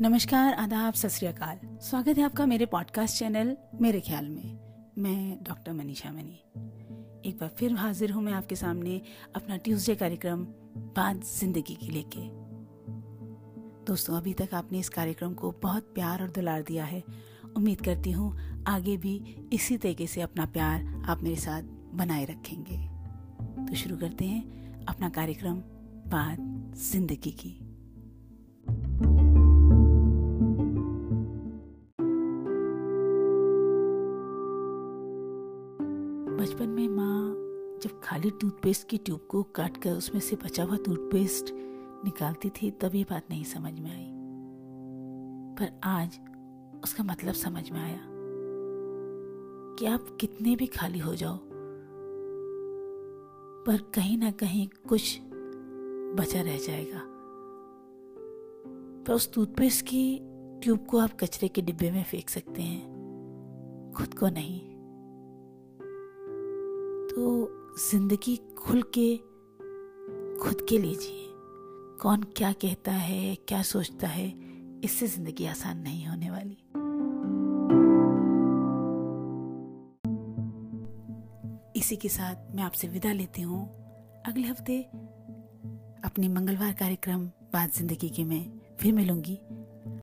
नमस्कार, आदाब, सत स्वागत है आपका मेरे पॉडकास्ट चैनल मेरे ख्याल में। मैं डॉक्टर मनीषा मनी। एक बार फिर हाजिर हूँ मैं आपके सामने अपना ट्यूसडे कार्यक्रम बात ज़िंदगी की लेके। दोस्तों, अभी तक आपने इस कार्यक्रम को बहुत प्यार और दुलार दिया है। उम्मीद करती हूँ, आगे भी इसी तरीके से अपना प्यार आप मेरे साथ बनाए रखेंगे। तो शुरू करते हैं अपना कार्यक्रम बात ज़िंदगी की। बचपन में माँ जब खाली टूथपेस्ट की ट्यूब को काट कर उसमें से बचा हुआ टूथपेस्ट निकालती थी, तब ये बात नहीं समझ में आई। पर आज उसका मतलब समझ में आया कि आप कितने भी खाली हो जाओ, पर कहीं ना कहीं कुछ बचा रह जाएगा। पर उस टूथपेस्ट की ट्यूब को आप कचरे के डिब्बे में फेंक सकते हैं, खुद को नहीं। तो ज़िंदगी खुल के खुद के लीजिए। कौन क्या कहता है, क्या सोचता है, इससे ज़िंदगी आसान नहीं होने वाली। इसी के साथ मैं आपसे विदा लेती हूँ। अगले हफ़्ते अपने मंगलवार कार्यक्रम बात ज़िंदगी के में फिर मिलूँगी।